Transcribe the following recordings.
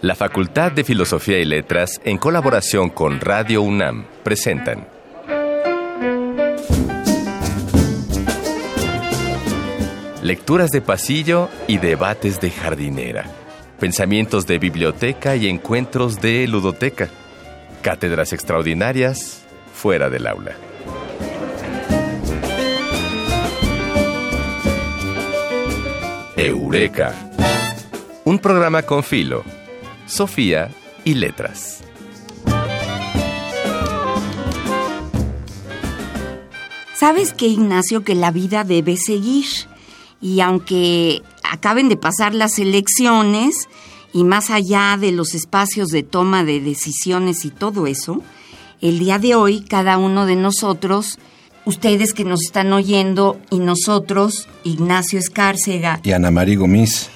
La Facultad de Filosofía y Letras, en colaboración con Radio UNAM, presentan Lecturas de pasillo y debates de jardinera. Pensamientos de biblioteca y encuentros de ludoteca. Cátedras extraordinarias fuera del aula. Eureka. Un programa con filo, Sofía y letras. ¿Sabes qué, Ignacio? Que la vida debe seguir. Y aunque acaben de pasar las elecciones, y más allá de los espacios de toma de decisiones y todo eso, el día de hoy cada uno de nosotros, ustedes que nos están oyendo y nosotros, Ignacio Escárcega y Ana María Gómez,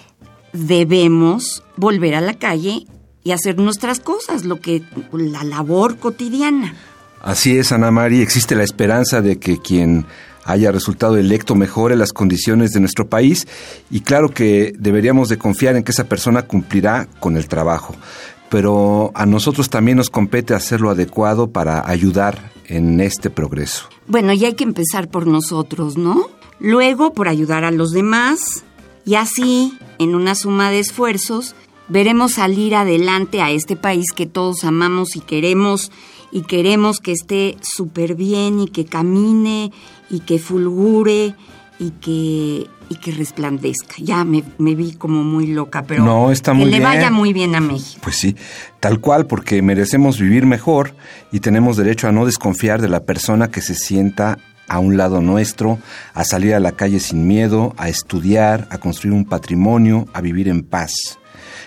debemos volver a la calle y hacer nuestras cosas, lo que la labor cotidiana. Así es, Ana María, existe la esperanza de que quien haya resultado electo mejore las condiciones de nuestro país y claro que deberíamos de confiar en que esa persona cumplirá con el trabajo. Pero a nosotros también nos compete hacer lo adecuado para ayudar en este progreso. Bueno, y hay que empezar por nosotros, ¿no? Luego por ayudar a los demás y así, en una suma de esfuerzos, veremos salir adelante a este país que todos amamos y queremos y queremos que esté súper bien y que camine y que fulgure y que, y que resplandezca. Ya me, vi como muy loca, pero no, está muy que le vaya muy bien a México. Pues sí, tal cual, porque merecemos vivir mejor y tenemos derecho a no desconfiar de la persona que se sienta a un lado nuestro, a salir a la calle sin miedo, a estudiar, a construir un patrimonio, a vivir en paz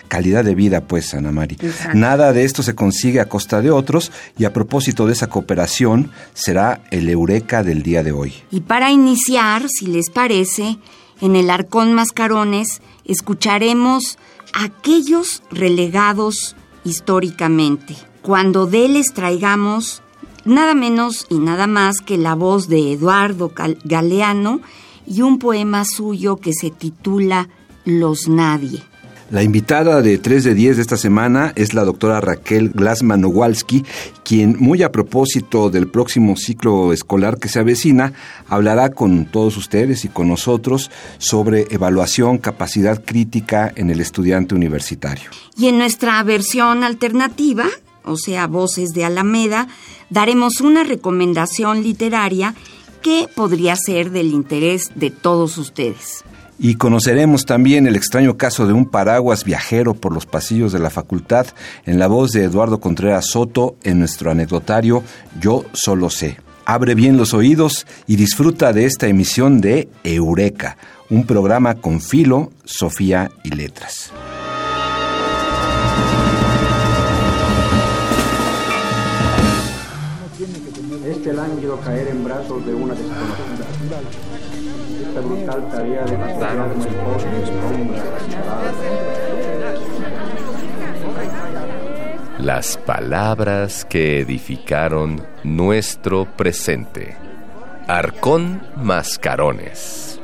calidad de vida, pues, Ana María. Nada de esto se consigue a costa de otros y a propósito de esa cooperación será el eureka del día de hoy. Y para iniciar, si les parece, en el Arcón Mascarones escucharemos aquellos relegados históricamente, cuando de les traigamos nada menos y nada más que la voz de Eduardo Galeano y un poema suyo que se titula Los Nadie. La invitada de 3 de 10 de esta semana es la doctora Raquel Glasman-Nowalski, quien, muy a propósito del próximo ciclo escolar que se avecina, hablará con todos ustedes y con nosotros sobre evaluación, capacidad crítica en el estudiante universitario. Y en nuestra versión alternativa, o sea, Voces de Alameda, daremos una recomendación literaria que podría ser del interés de todos ustedes. Y conoceremos también el extraño caso de un paraguas viajero por los pasillos de la facultad en la voz de Eduardo Contreras Soto en nuestro anecdotario Yo solo sé. Abre bien los oídos y disfruta de esta emisión de Eureka, un programa con filo, Sofía y letras. Este lánguido caer en brazos de una desconocida brutal tarea de Las palabras que edificaron nuestro presente. Arcón Mascarones.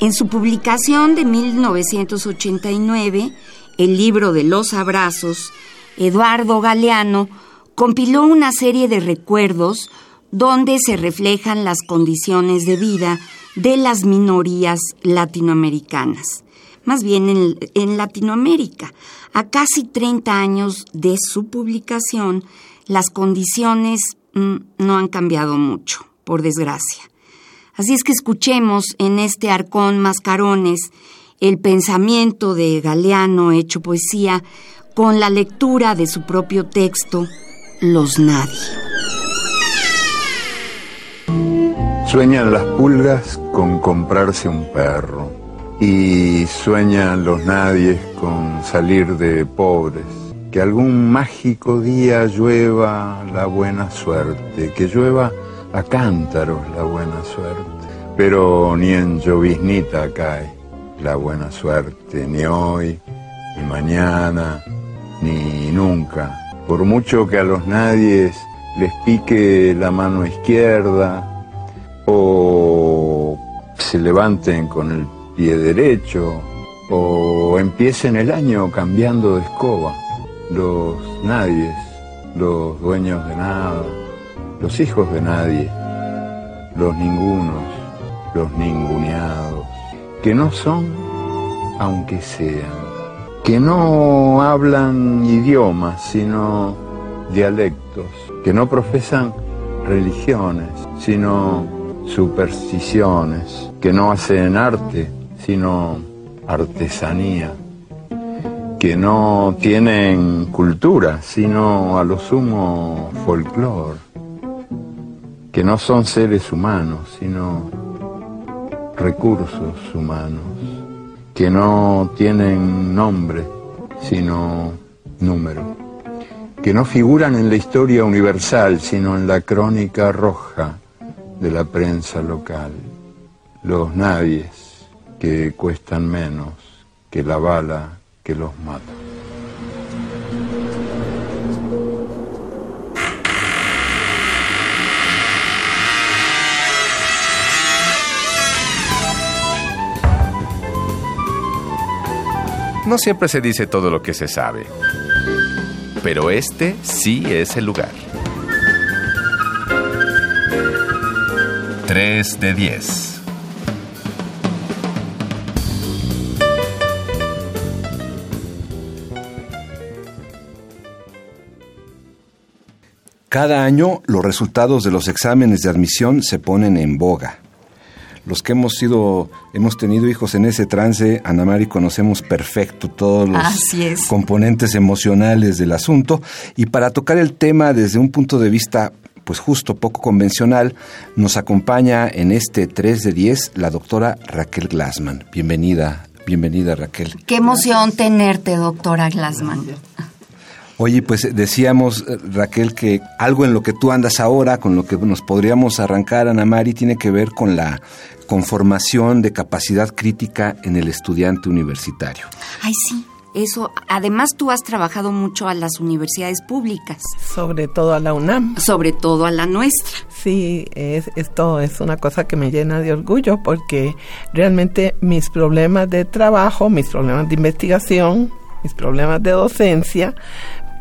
En su publicación de 1989, el libro de los abrazos, Eduardo Galeano compiló una serie de recuerdos donde se reflejan las condiciones de vida de las minorías latinoamericanas. Más bien en, Latinoamérica. A casi 30 años de su publicación, las condiciones mm, no han cambiado mucho, por desgracia. Así es que escuchemos en este arcón mascarones el pensamiento de Galeano hecho poesía con la lectura de su propio texto, Los Nadie. Sueñan las pulgas con comprarse un perro y sueñan los nadies con salir de pobres. Que algún mágico día llueva la buena suerte, que llueva a cántaros la buena suerte. Pero ni en lloviznita cae la buena suerte, ni hoy, ni mañana, ni nunca. Por mucho que a los nadies les pique la mano izquierda, o se levanten con el pie derecho o empiecen el año cambiando de escoba. Los nadies, los dueños de nada, los hijos de nadie, los ningunos, los ninguneados, que no son, aunque sean, que no hablan idiomas, sino dialectos, que no profesan religiones, sino supersticiones, que no hacen arte, sino artesanía, que no tienen cultura, sino a lo sumo folclore, que no son seres humanos, sino recursos humanos, que no tienen nombre, sino número, que no figuran en la historia universal, sino en la crónica roja de la prensa local, los nadies que cuestan menos que la bala que los mata. No siempre se dice todo lo que se sabe, pero este sí es el lugar. 3 de 10. Cada año los resultados de los exámenes de admisión se ponen en boga. Los que hemos sido, hemos tenido hijos en ese trance, Ana Mari, conocemos perfecto todos los componentes emocionales del asunto. Y para tocar el tema desde un punto de vista, pues justo poco convencional, nos acompaña en este 3 de 10 la doctora Raquel Glassman. Bienvenida, bienvenida Raquel. Qué emoción tenerte, doctora Glassman. Oye, pues decíamos, eh, Raquel, que algo en lo que tú andas ahora, con lo que nos podríamos arrancar, Ana Mari, tiene que ver con la conformación de capacidad crítica en el estudiante universitario. Ay, sí. Eso, además tú has trabajado mucho a las universidades públicas, sobre todo a la UNAM. sobre todo a la nuestra. Sí, es, esto es una cosa que me llena de orgullo porque realmente mis problemas de trabajo, mis problemas de investigación, mis problemas de docencia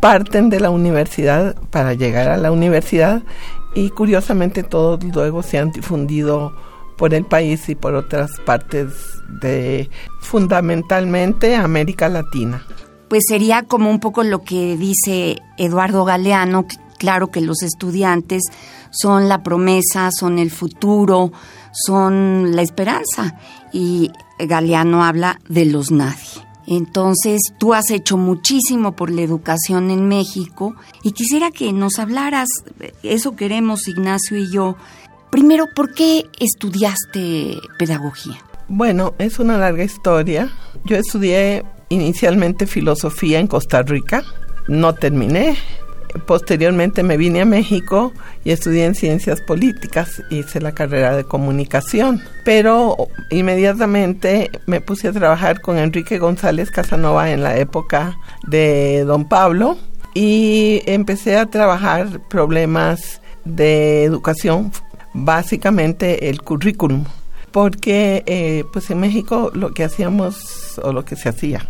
parten de la universidad para llegar a la universidad y curiosamente todos luego se han difundido por el país y por otras partes de fundamentalmente América Latina. Pues sería como un poco lo que dice Eduardo Galeano, claro que los estudiantes son la promesa, son el futuro, son la esperanza. Y Galeano habla de los nadie. Entonces, tú has hecho muchísimo por la educación en México y quisiera que nos hablaras, eso queremos Ignacio y yo. Primero, ¿por qué estudiaste pedagogía? Bueno, es una larga historia. Yo estudié inicialmente filosofía en Costa Rica, no terminé. Posteriormente me vine a México y estudié en ciencias políticas, hice la carrera de comunicación, pero inmediatamente me puse a trabajar con Enrique González Casanova en la época de Don Pablo y empecé a trabajar problemas de educación, básicamente el currículum porque eh, pues en México lo que hacíamos o lo que se hacía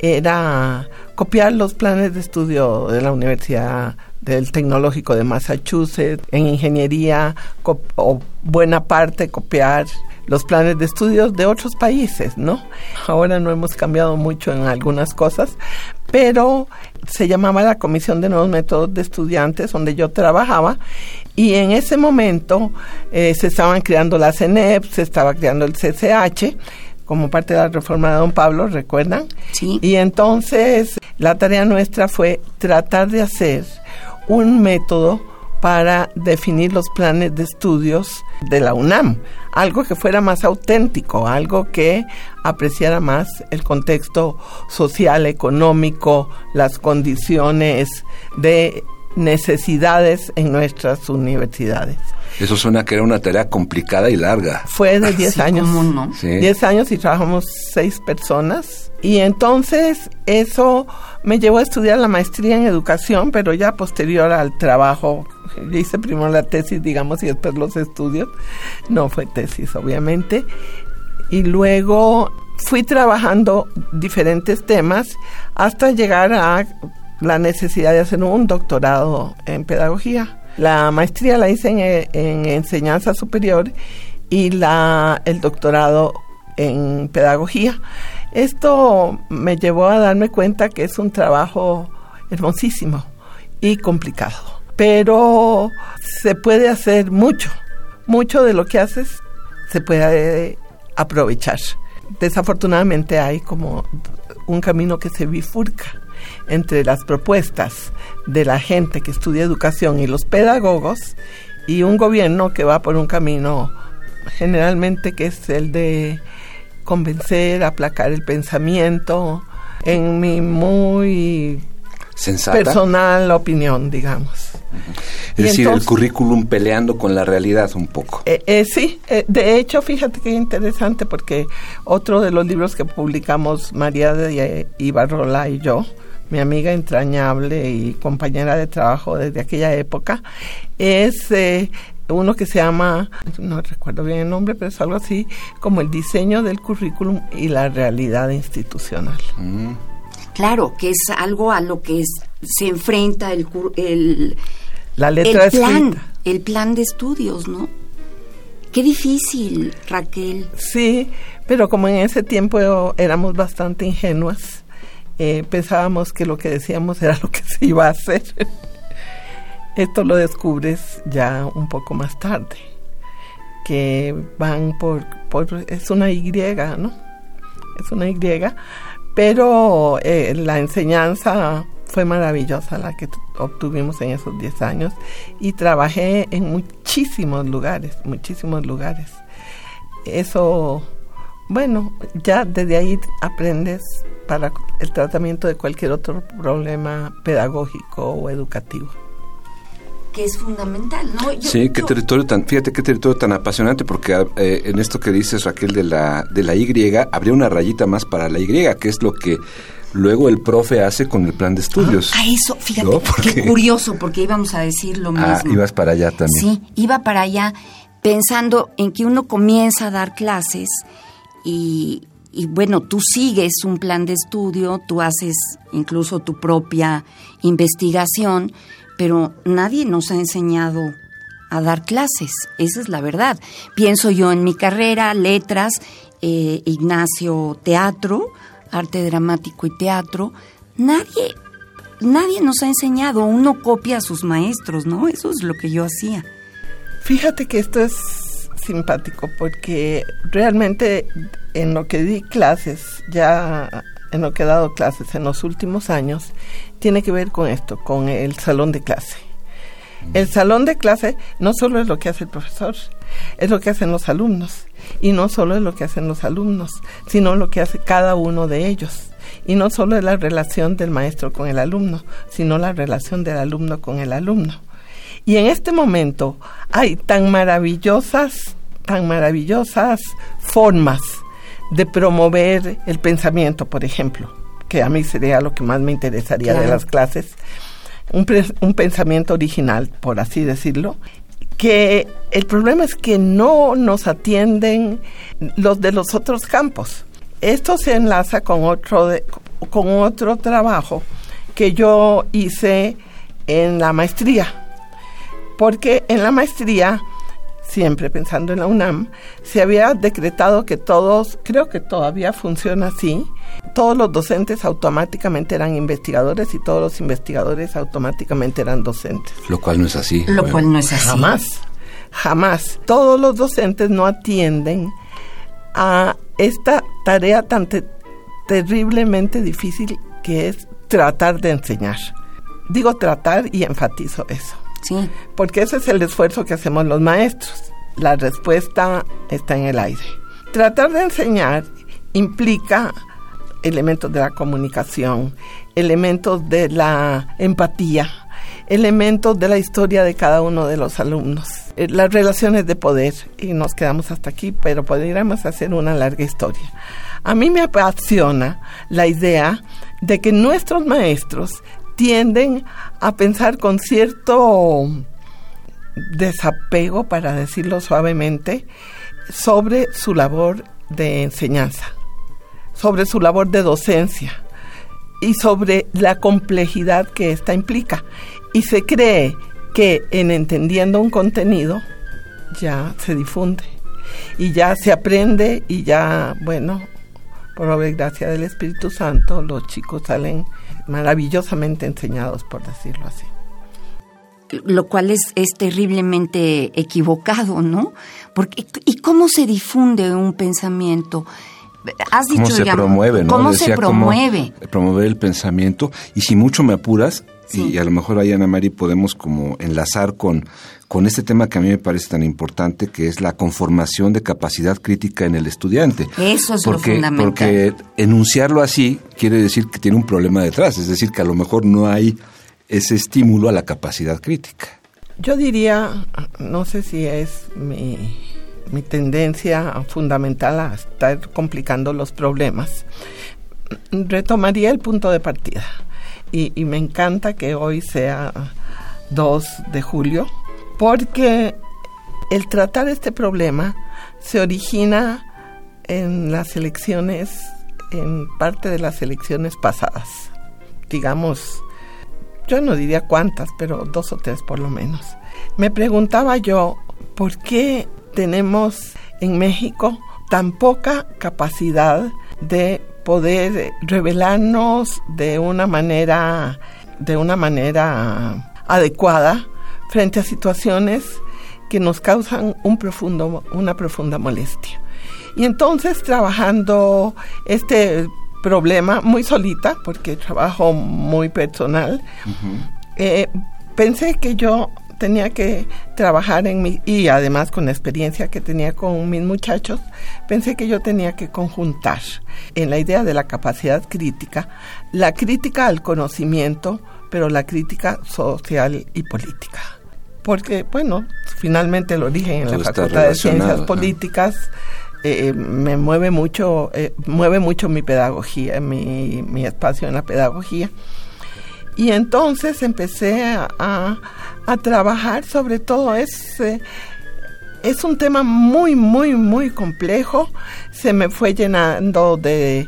era copiar los planes de estudio de la Universidad del Tecnológico de Massachusetts en ingeniería o buena parte copiar los planes de estudios de otros países, ¿no? Ahora no hemos cambiado mucho en algunas cosas, pero se llamaba la Comisión de Nuevos Métodos de Estudiantes, donde yo trabajaba, y en ese momento eh, se estaban creando la CENEP, se estaba creando el CCH, como parte de la reforma de Don Pablo, ¿recuerdan? Sí. Y entonces la tarea nuestra fue tratar de hacer un método para definir los planes de estudios de la UNAM, algo que fuera más auténtico, algo que apreciara más el contexto social, económico, las condiciones de necesidades en nuestras universidades. Eso suena que era una tarea complicada y larga. Fue de 10 Sí, años. ¿cómo no? Sí. 10 años y trabajamos 6 personas. Y entonces eso me llevó a estudiar la maestría en educación, pero ya posterior al trabajo. Yo hice primero la tesis, digamos, y después los estudios. No fue tesis, obviamente. Y luego fui trabajando diferentes temas hasta llegar a la necesidad de hacer un doctorado en pedagogía. La maestría la hice en, enseñanza superior y la, el doctorado en pedagogía. Esto me llevó a darme cuenta que es un trabajo hermosísimo y complicado, pero se puede hacer mucho. Mucho de lo que haces se puede aprovechar. Desafortunadamente hay como un camino que se bifurca entre las propuestas de la gente que estudia educación y los pedagogos y un gobierno que va por un camino generalmente que es el de convencer, aplacar el pensamiento, en mi muy personal opinión, digamos. Es decir, el currículum peleando con la realidad un poco. Eh, eh, sí, eh, de hecho, fíjate qué interesante porque otro de los libros que publicamos María de Ibarrola y yo, mi amiga entrañable y compañera de trabajo desde aquella época, es eh, uno que se llama, no recuerdo bien el nombre, pero es algo así como el diseño del currículum y la realidad institucional. Mm. Claro, que es algo a lo que se enfrenta el, el, la letra el plan, el plan de estudios, ¿no? Qué difícil, Raquel. Sí, pero como en ese tiempo éramos bastante ingenuas, eh, pensábamos que lo que decíamos era lo que se iba a hacer. Esto lo descubres ya un poco más tarde, que van por, es una Y, ¿no? Es una Y, pero eh, la enseñanza fue maravillosa la que obtuvimos en esos 10 años y trabajé en muchísimos lugares, muchísimos lugares. Eso, bueno, ya desde ahí aprendes para el tratamiento de cualquier otro problema pedagógico o educativo que es fundamental, ¿no? sí, qué territorio tan, fíjate qué territorio tan apasionante, porque eh, en esto que dices Raquel de la de la Y habría una rayita más para la Y, que es lo que luego el profe hace con el plan de estudios. Ah, eso, fíjate, qué curioso, porque íbamos a decir lo ah, mismo. Ah, ibas para allá también. Sí, iba para allá pensando en que uno comienza a dar clases y, y bueno, tú sigues un plan de estudio, tú haces incluso tu propia investigación, pero nadie nos ha enseñado a dar clases, esa es la verdad. Pienso yo en mi carrera, letras, eh, Ignacio, teatro, arte dramático y teatro, nadie, nadie nos ha enseñado, uno copia a sus maestros, ¿no? Eso es lo que yo hacía. Fíjate que esto es simpático porque realmente en lo que di clases, ya en lo que he dado clases en los últimos años, tiene que ver con esto, con el salón de clase. El salón de clase no solo es lo que hace el profesor, es lo que hacen los alumnos. Y no solo es lo que hacen los alumnos, sino lo que hace cada uno de ellos. Y no solo es la relación del maestro con el alumno, sino la relación del alumno con el alumno. Y en este momento hay tan maravillosas, tan maravillosas formas de promover el pensamiento, por ejemplo que a mí sería lo que más me interesaría de las clases, un, un pensamiento original, por así decirlo, que el problema es que no nos atienden los de los otros campos. Esto se enlaza con otro, con otro trabajo que yo hice en la maestría, porque en la maestría siempre pensando en la UNAM, se había decretado que todos, creo que todavía funciona así, todos los docentes automáticamente eran investigadores y todos los investigadores automáticamente eran docentes. Lo cual no es así. Lo cual no es así. Jamás, jamás. Todos los docentes no atienden a esta tarea tan terriblemente difícil que es tratar de enseñar. Digo tratar y enfatizo eso. Sí. Porque ese es el esfuerzo que hacemos los maestros. La respuesta está en el aire. Tratar de enseñar implica elementos de la comunicación, elementos de la empatía, elementos de la historia de cada uno de los alumnos, eh, las relaciones de poder, y nos quedamos hasta aquí, pero podríamos hacer una larga historia. A mí me apasiona la idea de que nuestros maestros tienden a pensar con cierto desapego, para decirlo suavemente, sobre su labor de enseñanza. sobre su labor de docencia y sobre la complejidad que ésta implica. Y se cree que en entendiendo un contenido ya se difunde y ya se aprende y ya, bueno, por obra y gracia del Espíritu Santo, los chicos salen maravillosamente enseñados, por decirlo así. Lo cual es, es terriblemente equivocado, ¿no? Porque, ¿Y cómo se difunde un pensamiento? Has dicho, ¿Cómo se promueve, no? ¿Cómo se promueve? promover el pensamiento. Y si mucho me apuras, y a lo mejor ahí, Ana Mari, podemos como enlazar con, con este tema que a mí me parece tan importante, que es la conformación de capacidad crítica en el estudiante. Eso es porque, lo fundamental. Porque enunciarlo así quiere decir que tiene un problema detrás, es decir, que a lo mejor no hay ese estímulo a la capacidad crítica. Yo diría, no sé si es mi, mi tendencia fundamental a estar complicando los problemas, retomaría el punto de partida y, me encanta que hoy sea 2 de julio, porque el tratar este problema se origina en las elecciones, en parte de las elecciones pasadas. Digamos, yo no diría cuántas, pero dos o tres por lo menos. Me preguntaba yo, ¿por qué tenemos en México tan poca capacidad de poder revelarnos de una manera de una manera adecuada frente a situaciones que nos causan un profundo una profunda molestia. Y entonces trabajando este problema muy solita, porque trabajo muy personal, eh, pensé que yo tenía que trabajar en mi, y además con la experiencia que tenía con mis muchachos, pensé que yo tenía que conjuntar en la idea de la capacidad crítica, la crítica al conocimiento, pero la crítica social y política. Porque, bueno, finalmente el origen en la Facultad de Ciencias Políticas eh, me mueve mucho, eh, mueve mucho mi pedagogía, mi, mi espacio en la pedagogía. Y entonces empecé a, trabajar sobre todo ese... Es un tema muy, muy, muy complejo. Se me fue llenando de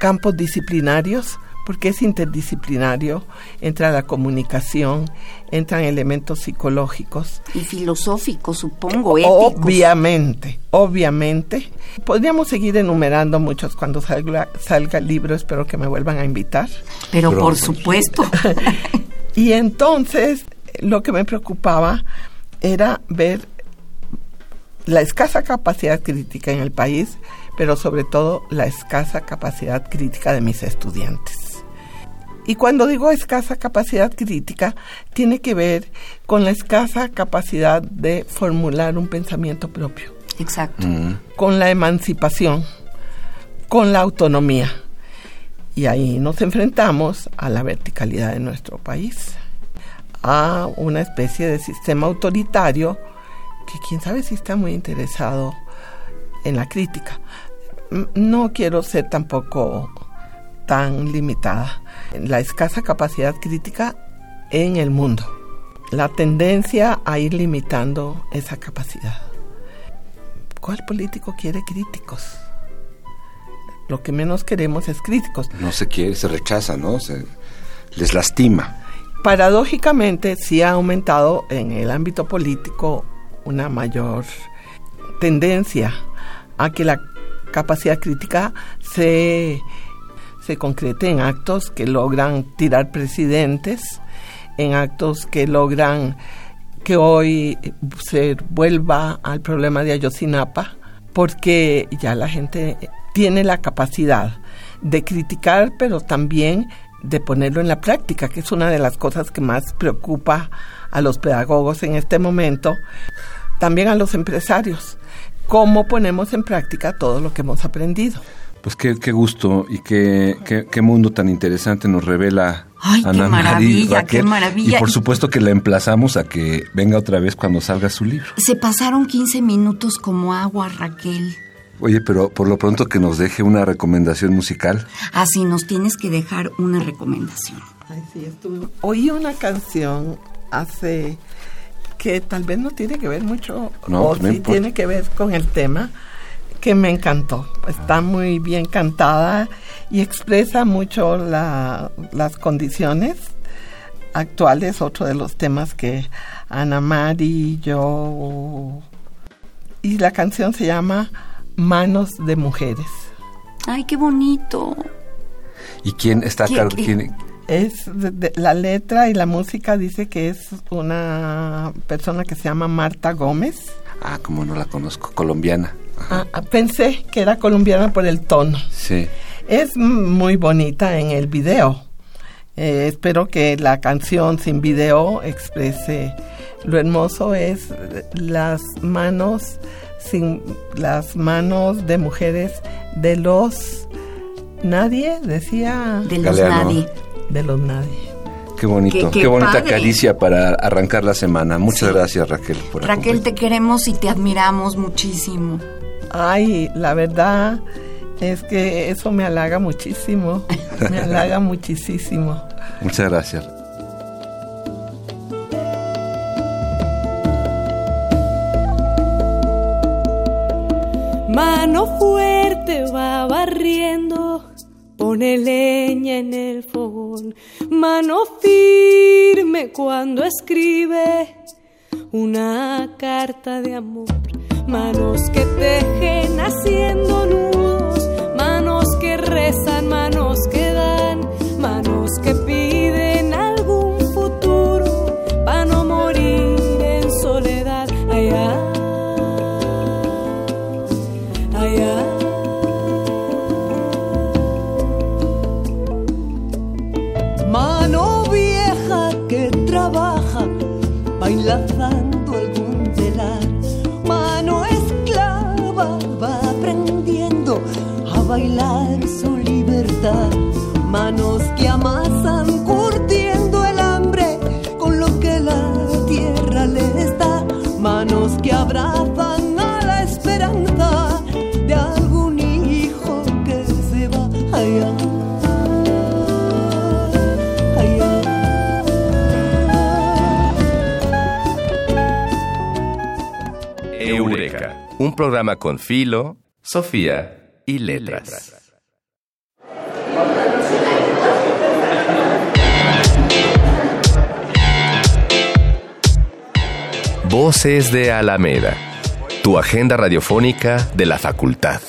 campos disciplinarios porque es interdisciplinario, entra la comunicación, entran elementos psicológicos. Y filosóficos, supongo, Obviamente, obviamente. Podríamos seguir enumerando muchos cuando salga, salga el libro, espero que me vuelvan a invitar. Pero, por supuesto. y entonces, lo que me preocupaba era ver la escasa capacidad crítica en el país, pero sobre todo la escasa capacidad crítica de mis estudiantes. Y cuando digo escasa capacidad crítica, tiene que ver con la escasa capacidad de formular un pensamiento propio. Exacto. Mm. Con la emancipación, con la autonomía. Y ahí nos enfrentamos a la verticalidad de nuestro país, a una especie de sistema autoritario que quién sabe si está muy interesado en la crítica. No quiero ser tampoco tan limitada la escasa capacidad crítica en el mundo, la tendencia a ir limitando esa capacidad. ¿Cuál político quiere críticos? Lo que menos queremos es críticos. No se quiere, se rechaza, ¿no? Se, les lastima. Paradójicamente, sí ha aumentado en el ámbito político una mayor tendencia a que la capacidad crítica se se concrete en actos que logran tirar presidentes, en actos que logran que hoy se vuelva al problema de Ayotzinapa, porque ya la gente tiene la capacidad de criticar, pero también de ponerlo en la práctica, que es una de las cosas que más preocupa a los pedagogos en este momento, también a los empresarios, cómo ponemos en práctica todo lo que hemos aprendido. Pues qué, gusto y qué, qué, mundo tan interesante nos revela Ay, Ana qué maravilla, qué maravilla. Y por supuesto que la emplazamos a que venga otra vez cuando salga su libro. Se pasaron 15 minutos como agua, Raquel. Oye, pero por lo pronto que nos deje una recomendación musical. Así nos tienes que dejar una recomendación. Ay, sí, estuve... Oí una canción hace que tal vez no tiene que ver mucho, no, o pues sí tiene que ver con el tema, que me encantó. Está muy bien cantada y expresa mucho las condiciones actuales, otro de los temas que Ana Mari y yo... Y la canción se llama Manos de Mujeres. Ay, qué bonito. ¿Y quién está acá? Es la letra y la música dice que es una persona que se llama Marta Gómez. Ah, como no la conozco, colombiana. Ah, ah, pensé que era colombiana por el tono. Sí. Es muy bonita en el video. Eh, espero que la canción sin video exprese lo hermoso es las manos sin las manos de mujeres de los nadie decía de los nadie de los nadie Qué bonito, qué, bonita caricia para arrancar la semana. Muchas gracias Raquel por Raquel, te queremos y te admiramos muchísimo. Ay, la verdad es que eso me halaga muchísimo, me halaga muchísimo. Muchas gracias. Mano fuerte va barriendo, pone leña en el fogón. Mano firme cuando escribe una carta de amor. Manos que tejen haciendo nudos, manos que rezan, manos que dan, manos que piden algún futuro para no morir en soledad. Allá Mano vieja que trabaja bailando algún telar. Programa con Filo, Sofía y Letras. Voces de Alameda, tu agenda radiofónica de la facultad.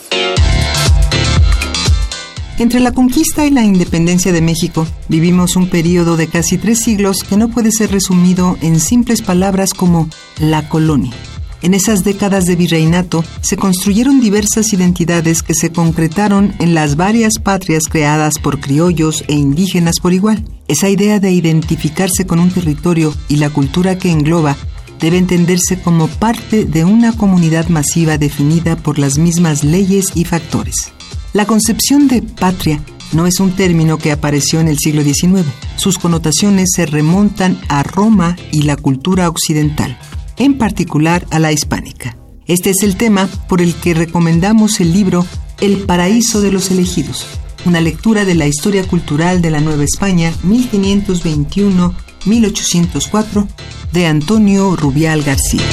Entre la conquista y la independencia de México, vivimos un periodo de casi tres siglos que no puede ser resumido en simples palabras como la colonia. En esas décadas de virreinato se construyeron diversas identidades que se concretaron en las varias patrias creadas por criollos e indígenas por igual. Esa idea de identificarse con un territorio y la cultura que engloba debe entenderse como parte de una comunidad masiva definida por las mismas leyes y factores. La concepción de patria no es un término que apareció en el siglo XIX. Sus connotaciones se remontan a Roma y la cultura occidental, en particular a la hispánica. Este es el tema por el que recomendamos el libro El paraíso de los elegidos, una lectura de la historia cultural de la Nueva España 1521-1804 de Antonio Rubial García.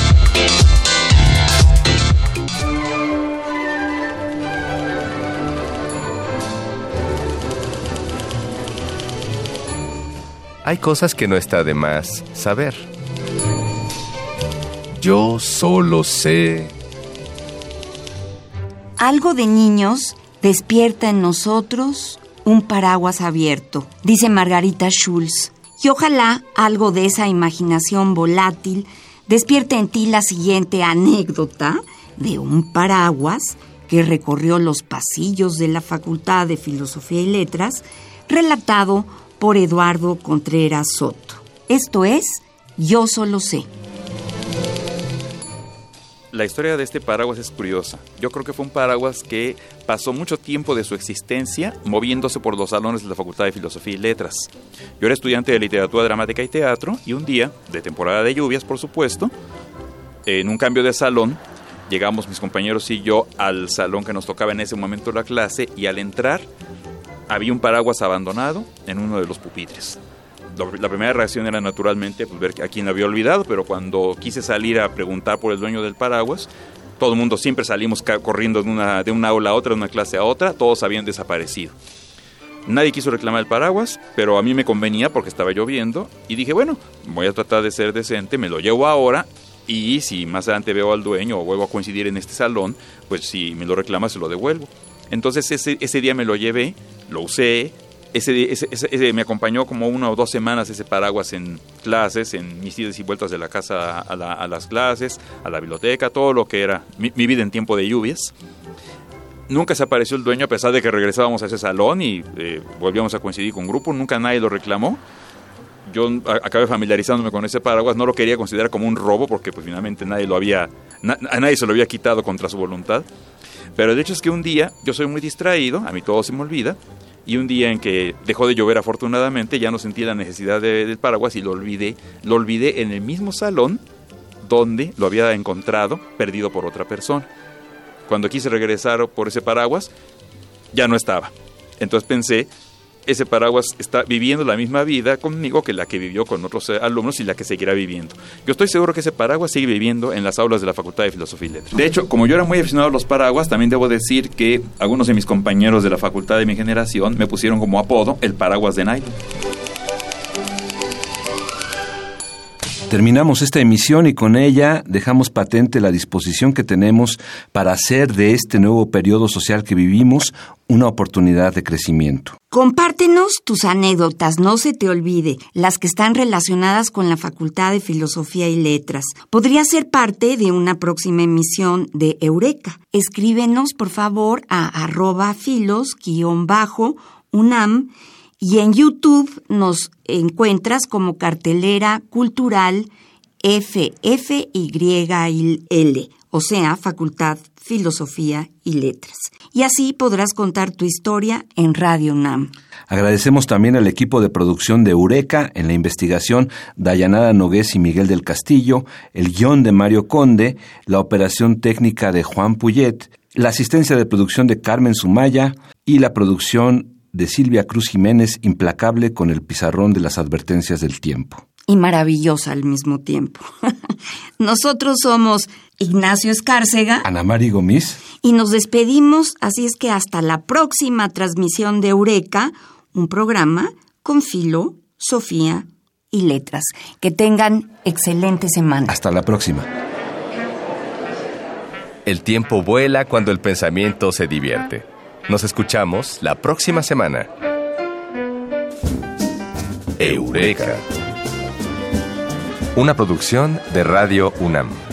Hay cosas que no está de más saber. Yo solo sé. Algo de niños despierta en nosotros un paraguas abierto, dice Margarita Schulz. Y ojalá algo de esa imaginación volátil despierte en ti la siguiente anécdota de un paraguas que recorrió los pasillos de la Facultad de Filosofía y Letras, relatado por Eduardo Contreras Soto. Esto es Yo solo sé. La historia de este paraguas es curiosa. Yo creo que fue un paraguas que pasó mucho tiempo de su existencia moviéndose por los salones de la Facultad de Filosofía y Letras. Yo era estudiante de literatura dramática y teatro y un día, de temporada de lluvias por supuesto, en un cambio de salón, llegamos mis compañeros y yo al salón que nos tocaba en ese momento la clase y al entrar había un paraguas abandonado en uno de los pupitres. La primera reacción era naturalmente pues, ver a quién había olvidado, pero cuando quise salir a preguntar por el dueño del paraguas, Todo el mundo siempre salimos corriendo de una, de una aula a otra, de una clase a otra, todos habían desaparecido. Nadie quiso reclamar el paraguas, pero a mí me convenía porque estaba lloviendo y dije, bueno, voy a tratar de ser decente, me lo llevo ahora y si más adelante veo al dueño o vuelvo a coincidir en este salón, pues si me lo reclama se lo devuelvo. Entonces ese, ese día me lo llevé, lo usé, ese, me acompañó como una o dos semanas ese paraguas en clases, en mis idas y vueltas de la casa a, las clases, a la biblioteca, todo lo que era mi, vida en tiempo de lluvias. Nunca se apareció el dueño a pesar de que regresábamos a ese salón y eh, volvíamos a coincidir con grupo, nunca nadie lo reclamó. Yo acabé familiarizándome con ese paraguas, no lo quería considerar como un robo porque pues finalmente nadie lo había, a nadie se lo había quitado contra su voluntad. Pero el hecho es que un día yo soy muy distraído, a mí todo se me olvida, y un día en que dejó de llover afortunadamente ya no sentí la necesidad del paraguas y lo olvidé. Lo olvidé en el mismo salón donde lo había encontrado perdido por otra persona. Cuando quise regresar por ese paraguas, ya no estaba. Entonces pensé, ese paraguas está viviendo la misma vida conmigo que la que vivió con otros eh, alumnos y la que seguirá viviendo. Yo estoy seguro que ese paraguas sigue viviendo en las aulas de la Facultad de Filosofía y Letras. De hecho, como yo era muy aficionado a los paraguas, también debo decir que algunos de mis compañeros de la facultad de mi generación me pusieron como apodo el paraguas de nylon. Terminamos esta emisión y con ella dejamos patente la disposición que tenemos para hacer de este nuevo periodo social que vivimos una oportunidad de crecimiento. Compártenos tus anécdotas, no se te olvide, las que están relacionadas con la Facultad de Filosofía y Letras. Podría ser parte de una próxima emisión de Eureka. Escríbenos, por favor, a arroba filos-unam y en YouTube nos encuentras como cartelera cultural FFYL, o sea, Facultad Filosofía y Letras. Y así podrás contar tu historia en Radio NAM. Agradecemos también al equipo de producción de Eureka en la investigación Dayanara Nogués y Miguel del Castillo, el guion de Mario Conde, la operación técnica de Juan Puyet, la asistencia de producción de Carmen Sumaya y la producción de Silvia Cruz Jiménez, implacable con el pizarrón de las advertencias del tiempo. Y maravillosa al mismo tiempo. Nosotros somos Ignacio Escárcega, Ana Mari Gómez, y nos despedimos, así es que hasta la próxima transmisión de Eureka, un programa con Filo, Sofía y Letras. Que tengan excelente semana. Hasta la próxima. El tiempo vuela cuando el pensamiento se divierte. Nos escuchamos la próxima semana. Eureka. Una producción de Radio UNAM.